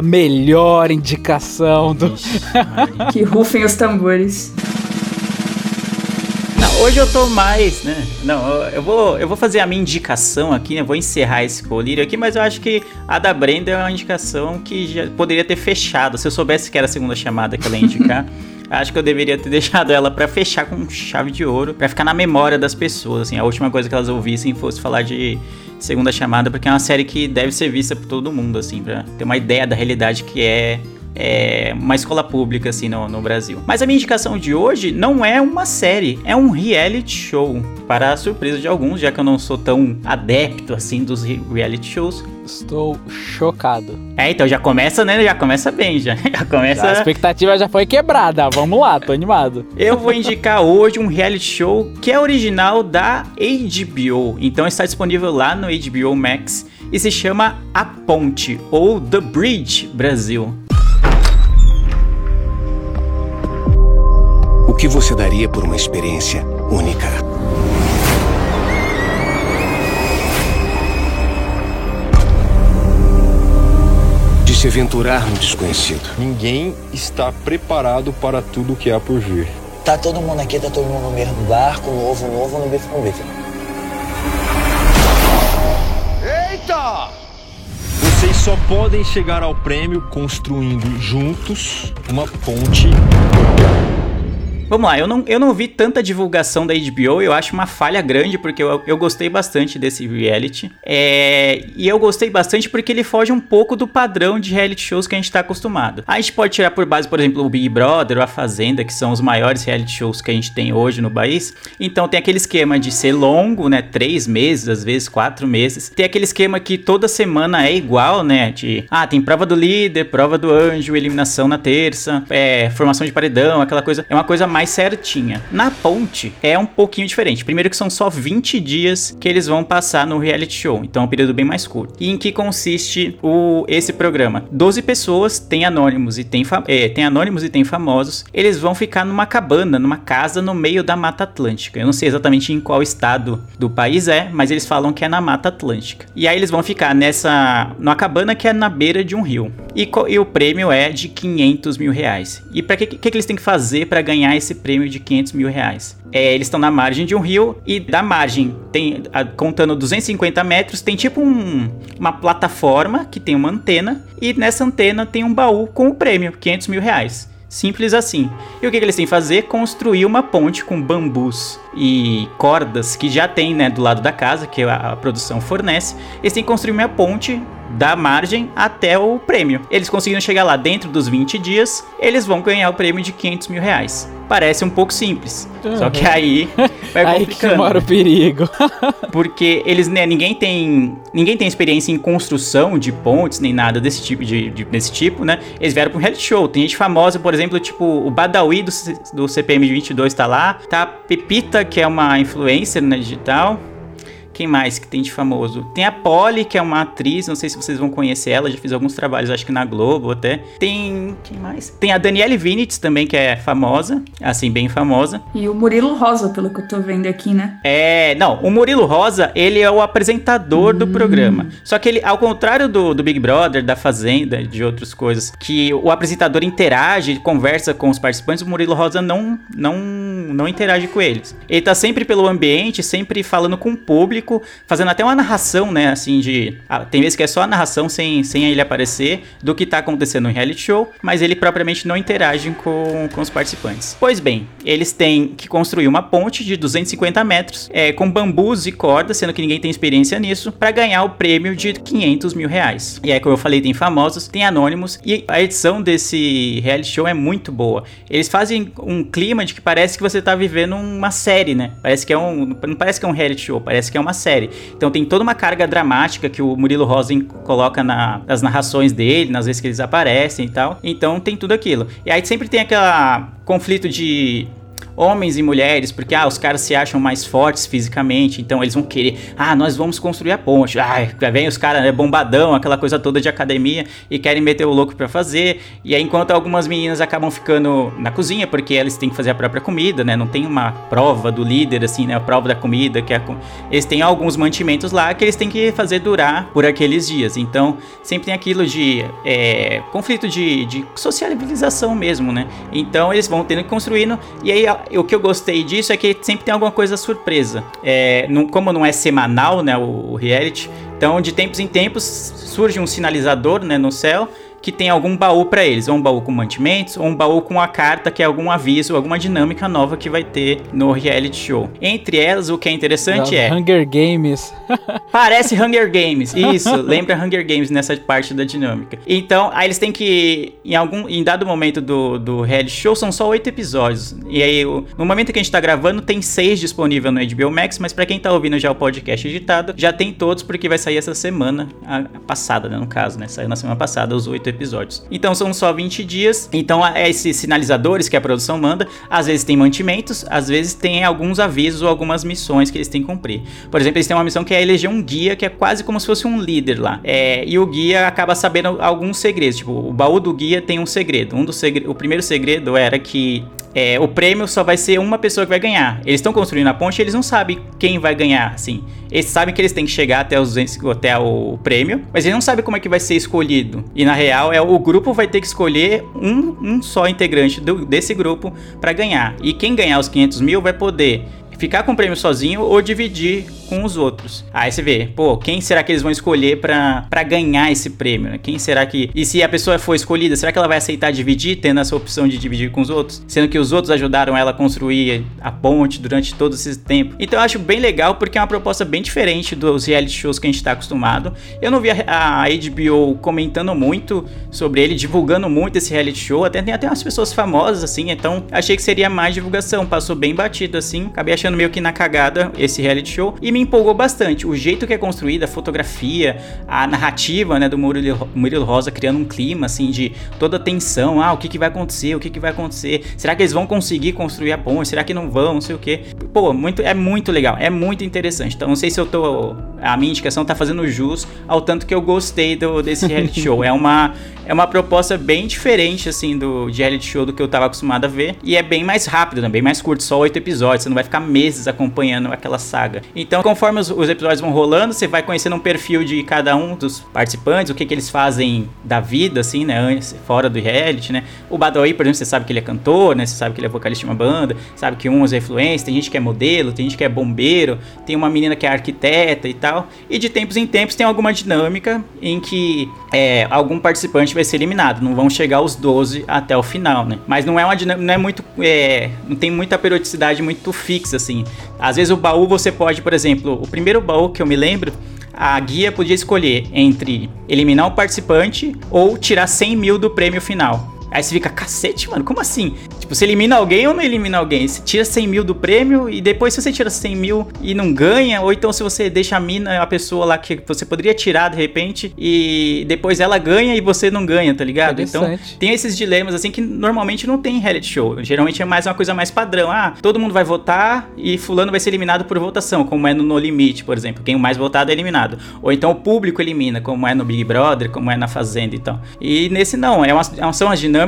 A melhor indicação do. que rufem os tambores. Não, hoje eu tô mais, né? Não, eu vou, eu vou fazer a minha indicação aqui, né? Vou encerrar esse colírio aqui, mas eu acho que a da Brenda é uma indicação que já poderia ter fechado. Se eu soubesse que era a segunda chamada que ela ia indicar. Acho que eu deveria ter deixado ela pra fechar com chave de ouro, pra ficar na memória das pessoas, assim. A última coisa que elas ouvissem fosse falar de segunda chamada, porque é uma série que deve ser vista por todo mundo, assim, pra ter uma ideia da realidade que é é, uma escola pública assim no, no, Brasil. Mas a minha indicação de hoje não é uma série, é um reality show. Para a surpresa de alguns, já que eu não sou tão adepto assim dos reality shows. Estou chocado. É, então já começa, né? Já começa bem, já. Já começa. A expectativa já foi quebrada. Vamos lá, tô animado. Eu vou indicar hoje um reality show que é original da HBO. Então está disponível lá no HBO Max e se chama A Ponte ou The Bridge Brasil. O que você daria por uma experiência única? Se aventurar no desconhecido. Ninguém está preparado para tudo que há por vir. Tá todo mundo aqui, tá todo mundo no mesmo barco, novo, novo, no bife com bife. Eita! Vocês só podem chegar ao prêmio construindo juntos uma ponte Vamos lá, eu não, eu não vi tanta divulgação da HBO, eu acho uma falha grande, porque eu, eu gostei bastante desse reality. É, e eu gostei bastante porque ele foge um pouco do padrão de reality shows que a gente está acostumado. A gente pode tirar por base, por exemplo, o Big Brother ou a Fazenda, que são os maiores reality shows que a gente tem hoje no país. Então tem aquele esquema de ser longo, né? Três meses, às vezes quatro meses. Tem aquele esquema que toda semana é igual, né? De, ah, tem prova do líder, prova do anjo, eliminação na terça, é, formação de paredão, aquela coisa. É uma coisa mais mais certinha. Na ponte é um pouquinho diferente. Primeiro que são só 20 dias que eles vão passar no reality show, então é um período bem mais curto. E em que consiste o, esse programa? 12 pessoas, tem anônimos e tem, é, tem anônimos e tem famosos. Eles vão ficar numa cabana, numa casa no meio da Mata Atlântica. Eu não sei exatamente em qual estado do país é, mas eles falam que é na Mata Atlântica. E aí eles vão ficar nessa numa cabana que é na beira de um rio. E, e o prêmio é de 500 mil reais. E para que, que, que eles têm que fazer para ganhar esse prêmio de 500 mil reais. É, eles estão na margem de um rio e da margem, tem a, contando 250 metros, tem tipo um, uma plataforma que tem uma antena e nessa antena tem um baú com o prêmio, 500 mil reais. Simples assim. E o que, que, eles têm que fazer? Construir uma ponte com bambus e cordas que já tem né, do lado da casa, que a, a produção fornece. Eles têm que construir uma ponte da margem até o prêmio. Eles conseguiram chegar lá dentro dos 20 dias, eles vão ganhar o prêmio de 500 mil reais. Parece um pouco simples. Uhum. Só que aí vai aí complicando. que mora o perigo. porque eles, né, ninguém tem ninguém tem experiência em construção de pontes, nem nada desse tipo, de, de desse tipo, né? Eles vieram para um reality show. Tem gente famosa, por exemplo, tipo o Badawi do, do CPM 22 tá lá. Tá a Pepita, que é uma influencer né, digital. Quem mais que tem de famoso? Tem a Polly, que é uma atriz, não sei se vocês vão conhecer ela, já fiz alguns trabalhos, acho que na Globo até. Tem. Quem mais? Tem a Danielle Vinitz também, que é famosa, assim, bem famosa. E o Murilo Rosa, pelo que eu tô vendo aqui, né? É, não, o Murilo Rosa, ele é o apresentador hum. do programa. Só que ele, ao contrário do, do Big Brother, da Fazenda, de outras coisas, que o apresentador interage, conversa com os participantes, o Murilo Rosa não, não, não interage com eles. Ele tá sempre pelo ambiente, sempre falando com o público fazendo até uma narração, né, assim, de... Ah, tem vezes que é só a narração sem, sem ele aparecer do que tá acontecendo no reality show, mas ele propriamente não interage com, com os participantes. Pois bem, eles têm que construir uma ponte de 250 metros, é, com bambus e cordas, sendo que ninguém tem experiência nisso, para ganhar o prêmio de 500 mil reais. E aí, como eu falei, tem famosos, tem anônimos, e a edição desse reality show é muito boa. Eles fazem um clima de que parece que você tá vivendo uma série, né? Parece que é um... Não parece que é um reality show, parece que é uma série. Então tem toda uma carga dramática que o Murilo Rosen coloca na, nas narrações dele, nas vezes que eles aparecem e tal. Então tem tudo aquilo. E aí sempre tem aquele conflito de homens e mulheres, porque ah, os caras se acham mais fortes fisicamente, então eles vão querer, ah, nós vamos construir a ponte. Ah, vem os caras, né, bombadão, aquela coisa toda de academia e querem meter o louco para fazer. E aí enquanto algumas meninas acabam ficando na cozinha porque eles têm que fazer a própria comida, né? Não tem uma prova do líder assim, né, a prova da comida que é eles têm alguns mantimentos lá que eles têm que fazer durar por aqueles dias. Então, sempre tem aquilo de é, conflito de, de socialização mesmo, né? Então, eles vão tendo que construindo e aí o que eu gostei disso é que sempre tem alguma coisa surpresa. É, não, como não é semanal, né, o, o reality, então de tempos em tempos surge um sinalizador, né, no céu que tem algum baú para eles, ou um baú com mantimentos, ou um baú com a carta que é algum aviso, alguma dinâmica nova que vai ter no reality show. Entre elas, o que é interessante é Hunger Games. Parece Hunger Games. Isso, lembra Hunger Games nessa parte da dinâmica. Então, aí eles têm que. Em algum. Em dado momento do, do reality show, são só oito episódios. E aí, no momento que a gente tá gravando, tem seis disponível no HBO Max, mas para quem tá ouvindo já o podcast editado, já tem todos, porque vai sair essa semana, a, passada, né? No caso, né? Saiu na semana passada os oito episódios. Então são só 20 dias. Então, esses sinalizadores que a produção manda, às vezes tem mantimentos, às vezes tem alguns avisos ou algumas missões que eles têm que cumprir. Por exemplo, eles têm uma missão que é eleger um guia, que é quase como se fosse um líder lá. É, e o guia acaba sabendo alguns segredos. Tipo, o baú do guia tem um segredo. Um dos segre o primeiro segredo era que é, o prêmio só vai ser uma pessoa que vai ganhar. Eles estão construindo a ponte, eles não sabem quem vai ganhar, assim. Eles sabem que eles têm que chegar até, os, até o prêmio, mas eles não sabem como é que vai ser escolhido. E na real, é o grupo vai ter que escolher um, um só integrante do, desse grupo para ganhar. E quem ganhar os 500 mil vai poder ficar com o prêmio sozinho ou dividir com os outros. Aí você vê, pô, quem será que eles vão escolher para ganhar esse prêmio? Né? Quem será que. E se a pessoa for escolhida, será que ela vai aceitar dividir, tendo essa opção de dividir com os outros? Sendo que os outros ajudaram ela a construir a ponte durante todo esse tempo. Então eu acho bem legal porque é uma proposta bem diferente dos reality shows que a gente tá acostumado. Eu não vi a HBO comentando muito sobre ele, divulgando muito esse reality show. Até tem até umas pessoas famosas, assim, então achei que seria mais divulgação. Passou bem batido, assim. Acabei achando meio que na cagada esse reality show. E me empolgou bastante. O jeito que é construída, a fotografia, a narrativa, né, do Murilo, Murilo Rosa criando um clima, assim, de toda tensão. Ah, o que, que vai acontecer? O que, que vai acontecer? Será que eles vão conseguir construir a ponte? Será que não vão? Não sei o que. Pô, muito, é muito legal. É muito interessante. Então, não sei se eu tô... A minha indicação tá fazendo jus ao tanto que eu gostei do, desse reality show. É uma, é uma proposta bem diferente, assim, do de reality show do que eu tava acostumado a ver. E é bem mais rápido, né? bem mais curto. Só oito episódios. Você não vai ficar meses acompanhando aquela saga. Então, conforme os, os, episódios vão rolando, você vai conhecendo um perfil de cada um dos participantes, o que, que eles fazem da vida, assim, né? Antes, fora do reality, né? O Badawi, por exemplo, você sabe que ele é cantor, né? Você sabe que ele é vocalista de uma banda, sabe que um usa influência, tem gente que é modelo, tem gente que é bombeiro, tem uma menina que é arquiteta e tal. E de tempos em tempos tem alguma dinâmica em que é, algum participante vai ser eliminado. Não vão chegar os 12 até o final, né? Mas não é uma dinâmica, não é muito. É, não tem muita periodicidade muito fixa, assim. Às vezes o baú você pode, por exemplo, o primeiro baú que eu me lembro, a guia podia escolher entre eliminar o participante ou tirar 100 mil do prêmio final. Aí você fica, cacete, mano, como assim? Tipo, você elimina alguém ou não elimina alguém? Você tira 100 mil do prêmio e depois se você tira 100 mil e não ganha, ou então se você deixa a mina, a pessoa lá que você poderia tirar de repente e depois ela ganha e você não ganha, tá ligado? Então tem esses dilemas assim que normalmente não tem em reality show. Geralmente é mais uma coisa mais padrão. Ah, todo mundo vai votar e fulano vai ser eliminado por votação, como é no No Limite, por exemplo. Quem o mais votado é eliminado. Ou então o público elimina, como é no Big Brother, como é na Fazenda e tal. E nesse não, é uma, são as dinâmicas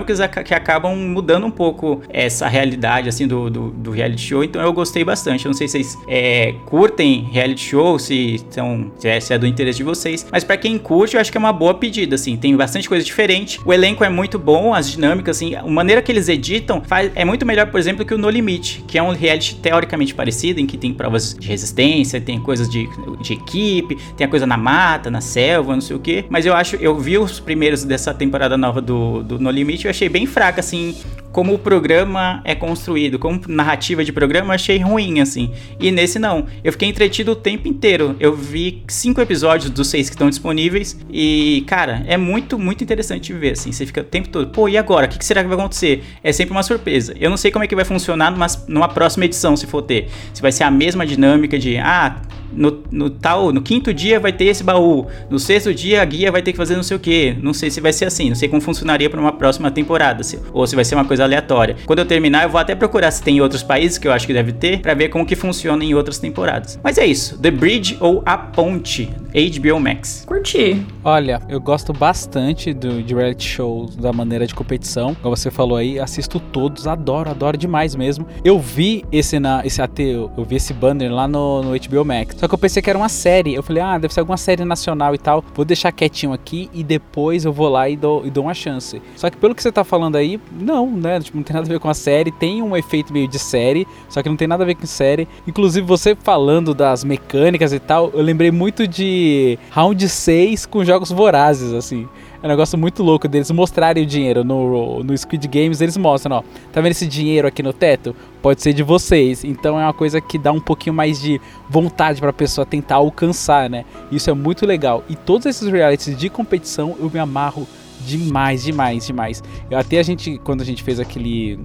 que acabam mudando um pouco essa realidade, assim, do, do, do reality show. Então eu gostei bastante. Eu não sei se vocês é, curtem reality show, se, são, se, é, se é do interesse de vocês. Mas para quem curte, eu acho que é uma boa pedida, assim. Tem bastante coisa diferente. O elenco é muito bom, as dinâmicas, assim. A maneira que eles editam faz, é muito melhor, por exemplo, que o No Limite, que é um reality teoricamente parecido, em que tem provas de resistência, tem coisas de, de equipe, tem a coisa na mata, na selva, não sei o que. Mas eu acho, eu vi os primeiros dessa temporada nova do, do No Limite, eu achei bem fraca, assim, como o programa é construído, como narrativa de programa, achei ruim, assim. E nesse não. Eu fiquei entretido o tempo inteiro. Eu vi cinco episódios dos seis que estão disponíveis. E, cara, é muito, muito interessante ver, assim. Você fica o tempo todo, pô, e agora? O que será que vai acontecer? É sempre uma surpresa. Eu não sei como é que vai funcionar numa, numa próxima edição, se for ter. Se vai ser a mesma dinâmica de, ah, no, no, tal, no quinto dia vai ter esse baú, no sexto dia a guia vai ter que fazer não sei o que. Não sei se vai ser assim, não sei como funcionaria para uma próxima temporada, se, ou se vai ser uma coisa aleatória. Quando eu terminar, eu vou até procurar se tem em outros países que eu acho que deve ter, para ver como que funciona em outras temporadas. Mas é isso, The Bridge ou A Ponte, HBO Max. Curti. Olha, eu gosto bastante do de reality show da maneira de competição, como você falou aí, assisto todos, adoro, adoro demais mesmo. Eu vi esse na esse AT, eu, eu vi esse banner lá no, no HBO Max. Só que eu pensei que era uma série. Eu falei, ah, deve ser alguma série nacional e tal. Vou deixar quietinho aqui e depois eu vou lá e dou, e dou uma chance. Só que pelo que você tá falando aí, não, né? Tipo, não tem nada a ver com a série. Tem um efeito meio de série, só que não tem nada a ver com série. Inclusive, você falando das mecânicas e tal, eu lembrei muito de Round 6 com jogos vorazes, assim. É um negócio muito louco deles mostrarem o dinheiro. No, no Squid Games eles mostram, ó. Tá vendo esse dinheiro aqui no teto? Pode ser de vocês. Então é uma coisa que dá um pouquinho mais de vontade pra pessoa tentar alcançar, né? Isso é muito legal. E todos esses realities de competição eu me amarro demais, demais, demais. Eu, até a gente, quando a gente fez aquele,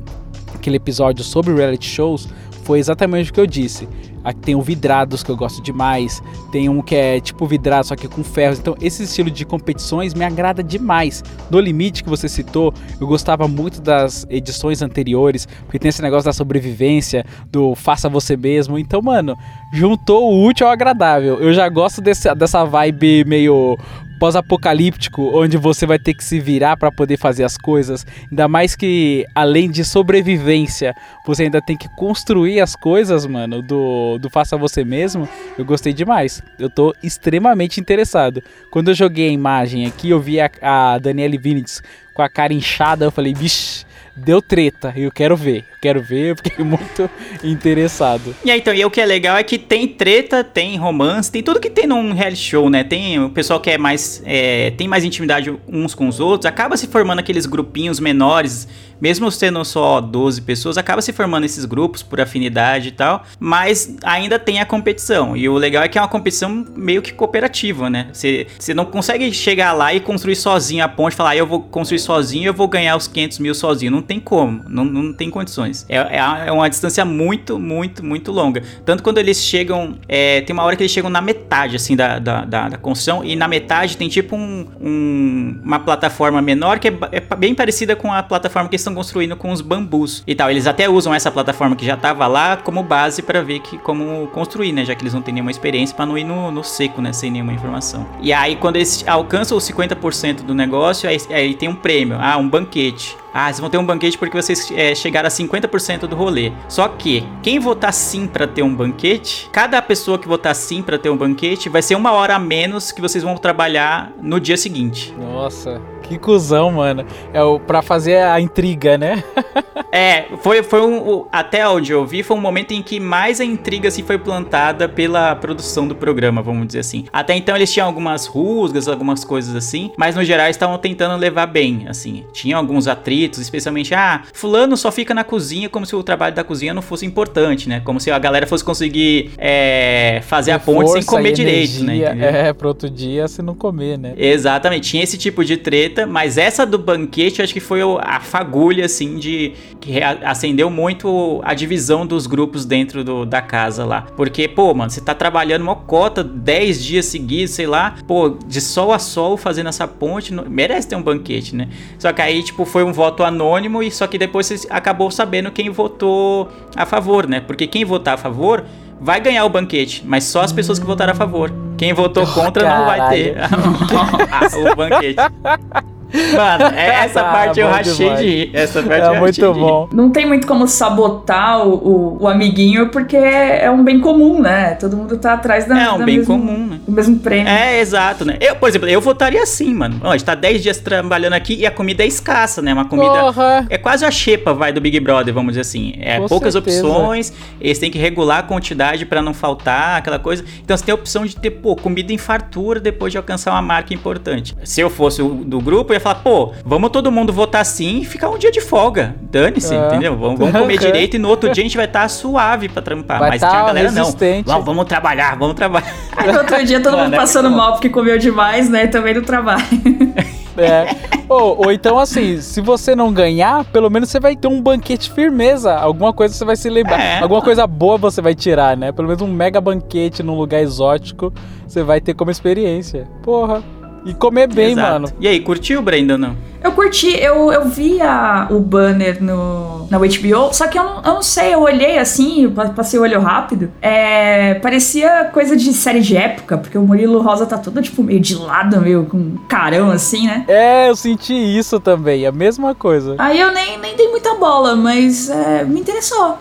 aquele episódio sobre reality shows, foi exatamente o que eu disse. Aqui tem o Vidrados, que eu gosto demais. Tem um que é tipo vidrado, só que com ferros. Então, esse estilo de competições me agrada demais. No Limite, que você citou, eu gostava muito das edições anteriores, porque tem esse negócio da sobrevivência, do faça você mesmo. Então, mano, juntou o útil ao agradável. Eu já gosto desse, dessa vibe meio pós-apocalíptico, onde você vai ter que se virar para poder fazer as coisas. Ainda mais que, além de sobrevivência, você ainda tem que construir as coisas, mano, do, do faça você mesmo. Eu gostei demais. Eu tô extremamente interessado. Quando eu joguei a imagem aqui, eu vi a, a Danielle Vinitz com a cara inchada, eu falei, bicho, deu treta, eu quero ver. Quero ver, eu fiquei muito interessado. E aí, então, e o que é legal é que tem treta, tem romance, tem tudo que tem num reality show, né? Tem o pessoal que é mais. É, tem mais intimidade uns com os outros, acaba se formando aqueles grupinhos menores, mesmo sendo só 12 pessoas, acaba se formando esses grupos por afinidade e tal, mas ainda tem a competição. E o legal é que é uma competição meio que cooperativa, né? Você, não consegue chegar lá e construir sozinho a ponte, falar, ah, eu vou construir sozinho, eu vou ganhar os 500 mil sozinho. Não tem como, não, não tem condições. É, é, é, uma distância muito, muito, muito longa. Tanto quando eles chegam. É, tem uma hora que eles chegam na metade, assim, da, da, da, da construção. E na metade tem tipo um, um, uma plataforma menor que é, é, bem parecida com a plataforma que eles estão construindo com os bambus e tal. Eles até usam essa plataforma que já estava lá como base para ver que, como construir, né? Já que eles não têm nenhuma experiência para não ir no, no seco, né? Sem nenhuma informação. E aí, quando eles alcançam os 50% do negócio, aí, aí tem um prêmio. Ah, um banquete. Ah, vocês vão ter um banquete porque vocês é, chegaram a 50% do rolê. Só que quem votar sim para ter um banquete, cada pessoa que votar sim para ter um banquete vai ser uma hora a menos que vocês vão trabalhar no dia seguinte. Nossa. Que cuzão, mano. É o pra fazer a intriga, né? é, foi, foi um. Até onde eu vi, foi um momento em que mais a intriga se foi plantada pela produção do programa, vamos dizer assim. Até então eles tinham algumas rusgas, algumas coisas assim, mas no geral estavam tentando levar bem, assim. Tinha alguns atritos, especialmente, ah, fulano só fica na cozinha como se o trabalho da cozinha não fosse importante, né? Como se a galera fosse conseguir é, fazer a ponte sem comer direito, né? Entendeu? É, pro outro dia se não comer, né? Exatamente, tinha esse tipo de treta mas essa do banquete acho que foi a fagulha, assim, de. que acendeu muito a divisão dos grupos dentro do, da casa lá. Porque, pô, mano, você tá trabalhando uma cota 10 dias seguidos, sei lá, pô, de sol a sol fazendo essa ponte, não, merece ter um banquete, né? Só que aí, tipo, foi um voto anônimo e só que depois você acabou sabendo quem votou a favor, né? Porque quem votar a favor vai ganhar o banquete, mas só as pessoas que votaram a favor. Quem votou contra oh, não vai ter o banquete. Mano, é essa ah, parte eu rachei demais. de rir. Essa parte é eu muito bom. Não tem muito como sabotar o, o, o, amiguinho, porque é um bem comum, né? Todo mundo tá atrás da É um da bem mesmo, comum, né? O mesmo prêmio. É, exato, né? Eu, por exemplo, eu votaria assim, mano. Ó, a gente tá 10 dias trabalhando aqui e a comida é escassa, né? Uma comida. Porra. É quase a xepa, vai, do Big Brother, vamos dizer assim. É Com poucas certeza. opções, eles têm que regular a quantidade para não faltar, aquela coisa. Então você tem a opção de ter, pô, comida em fartura depois de alcançar uma marca importante. Se eu fosse o do grupo, eu ia falar, pô, vamos todo mundo votar sim e ficar um dia de folga. Dane-se, é. entendeu? Vamos, vamos comer direito e no outro dia a gente vai estar tá suave pra trampar. Vai Mas tá tinha a galera resistente. não. Vamos trabalhar, vamos trabalhar. Aí no outro dia todo Mano, mundo é passando é mal porque comeu demais, né? Também no trabalho. É. ou, ou, então, assim, se você não ganhar, pelo menos você vai ter um banquete firmeza. Alguma coisa você vai se lembrar. É. Alguma coisa boa você vai tirar, né? Pelo menos um mega banquete num lugar exótico você vai ter como experiência. Porra. E comer bem, Exato. mano. E aí, curtiu, Brenda, não? Eu curti, eu, eu vi a, o banner no, na HBO, só que eu não, eu não sei, eu olhei assim, passei o olho rápido. É, parecia coisa de série de época, porque o Murilo Rosa tá todo tipo meio de lado, meio com um carão assim, né? É, eu senti isso também, a mesma coisa. Aí eu nem, nem dei muita bola, mas é, me interessou.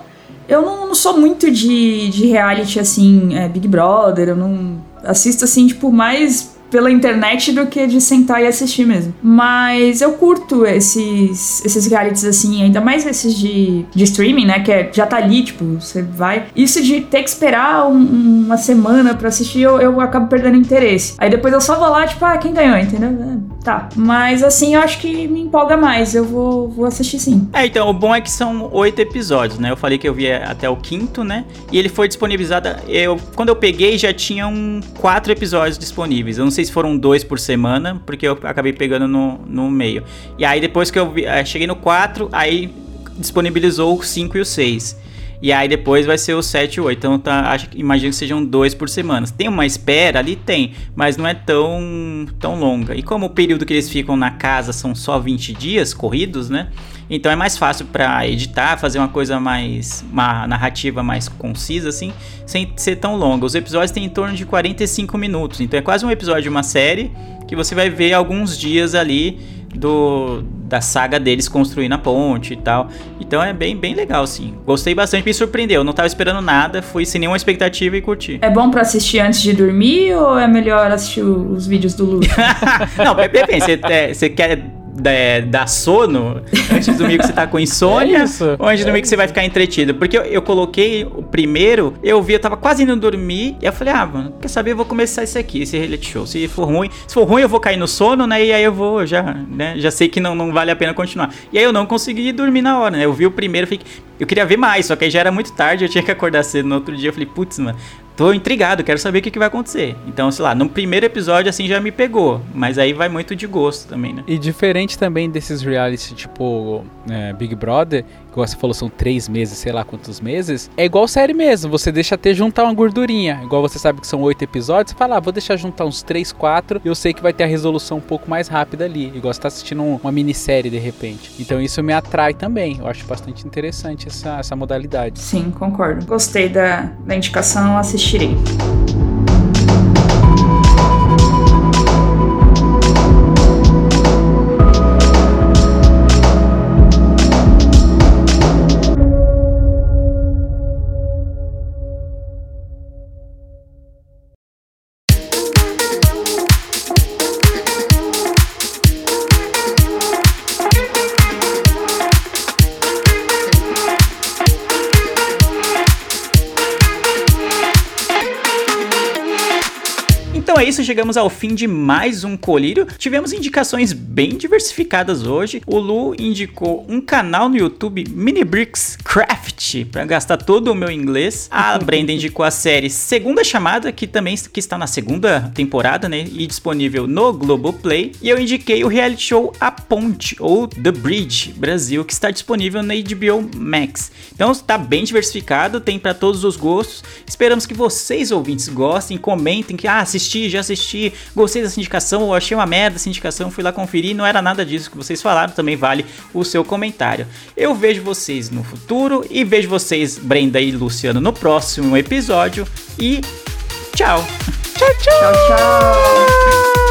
Eu não, não, sou muito de, de reality assim, é, Big Brother, eu não assisto assim, tipo, mais pela internet do que de sentar e assistir mesmo. Mas eu curto esses, esses realities assim, ainda mais esses de, de streaming, né? Que é, já tá ali, tipo, você vai. Isso de ter que esperar um, uma semana para assistir, eu, eu acabo perdendo interesse. Aí depois eu só vou lá, tipo, ah, quem ganhou, entendeu? É Tá, mas assim eu acho que me empolga mais. Eu vou, vou assistir sim. É, então, o bom é que são oito episódios, né? Eu falei que eu via até o quinto, né? E ele foi disponibilizado. Eu, quando eu peguei, já tinham quatro episódios disponíveis. Eu não sei se foram dois por semana, porque eu acabei pegando no, no meio. E aí, depois que eu vi, eh, cheguei no quatro, aí disponibilizou o cinco e o seis. E aí depois vai ser o 7 e 8. Então tá, acho, imagino que sejam dois por semana. Tem uma espera ali? Tem, mas não é tão, tão longa. E como o período que eles ficam na casa são só 20 dias corridos, né? Então é mais fácil para editar, fazer uma coisa mais. uma narrativa mais concisa, assim, sem ser tão longa. Os episódios têm em torno de 45 minutos. Então é quase um episódio de uma série que você vai ver alguns dias ali do da saga deles construindo a ponte e tal. Então é bem, bem legal, sim. Gostei bastante, me surpreendeu. Não tava esperando nada, fui sem nenhuma expectativa e curti. É bom para assistir antes de dormir ou é melhor assistir os vídeos do Lu? Não, depende. É, você quer é, dar sono antes de dormir que você tá com insônia É ou antes dormir É que você vai ficar entretido. Porque eu, eu coloquei o primeiro, eu vi, eu tava quase indo dormir, e eu falei, ah, mano, quer saber? Eu vou começar esse aqui, esse reality show. Se for ruim, se for ruim, eu vou cair no sono, né? E aí eu vou, já, né? Já sei que não, não vale a pena continuar. E aí eu não consegui dormir na hora, né? Eu vi o primeiro, fiquei, eu queria ver mais, só que aí já era muito tarde, eu tinha que acordar cedo no outro dia. Eu falei, putz, mano, tô intrigado, quero saber o que, que vai acontecer. Então, sei lá, no primeiro episódio assim já me pegou, mas aí vai muito de gosto também, né? E diferente também desses reality tipo é, Big Brother, igual você falou, são três meses, sei lá quantos meses, é igual série mesmo, você deixa até juntar uma gordurinha. Igual você sabe que são oito episódios, você fala, ah, vou deixar juntar uns três, quatro, eu sei que vai ter a resolução um pouco mais rápida ali. Igual você tá assistindo um, uma minissérie de repente. Então isso me atrai também. Eu acho bastante interessante essa, essa modalidade. Sim, concordo. Gostei da, da indicação, assistirei. Chegamos ao fim de mais um colírio. Tivemos indicações bem diversificadas hoje. O Lu indicou um canal no YouTube, Mini Bricks Craft, para gastar todo o meu inglês. A Brenda indicou a série Segunda Chamada, que também que está na segunda temporada, né, e disponível no Globoplay. E eu indiquei o reality show A Ponte ou The Bridge Brasil, que está disponível na HBO Max. Então está bem diversificado, tem para todos os gostos. Esperamos que vocês ouvintes gostem, comentem que ah, assisti, já assisti, gostei dessa indicação, ou achei uma merda essa indicação, fui lá conferir, não era nada disso que vocês falaram, também vale o seu comentário. Eu vejo vocês no futuro e vejo vocês, Brenda e Luciano, no próximo episódio e tchau. Tchau, tchau.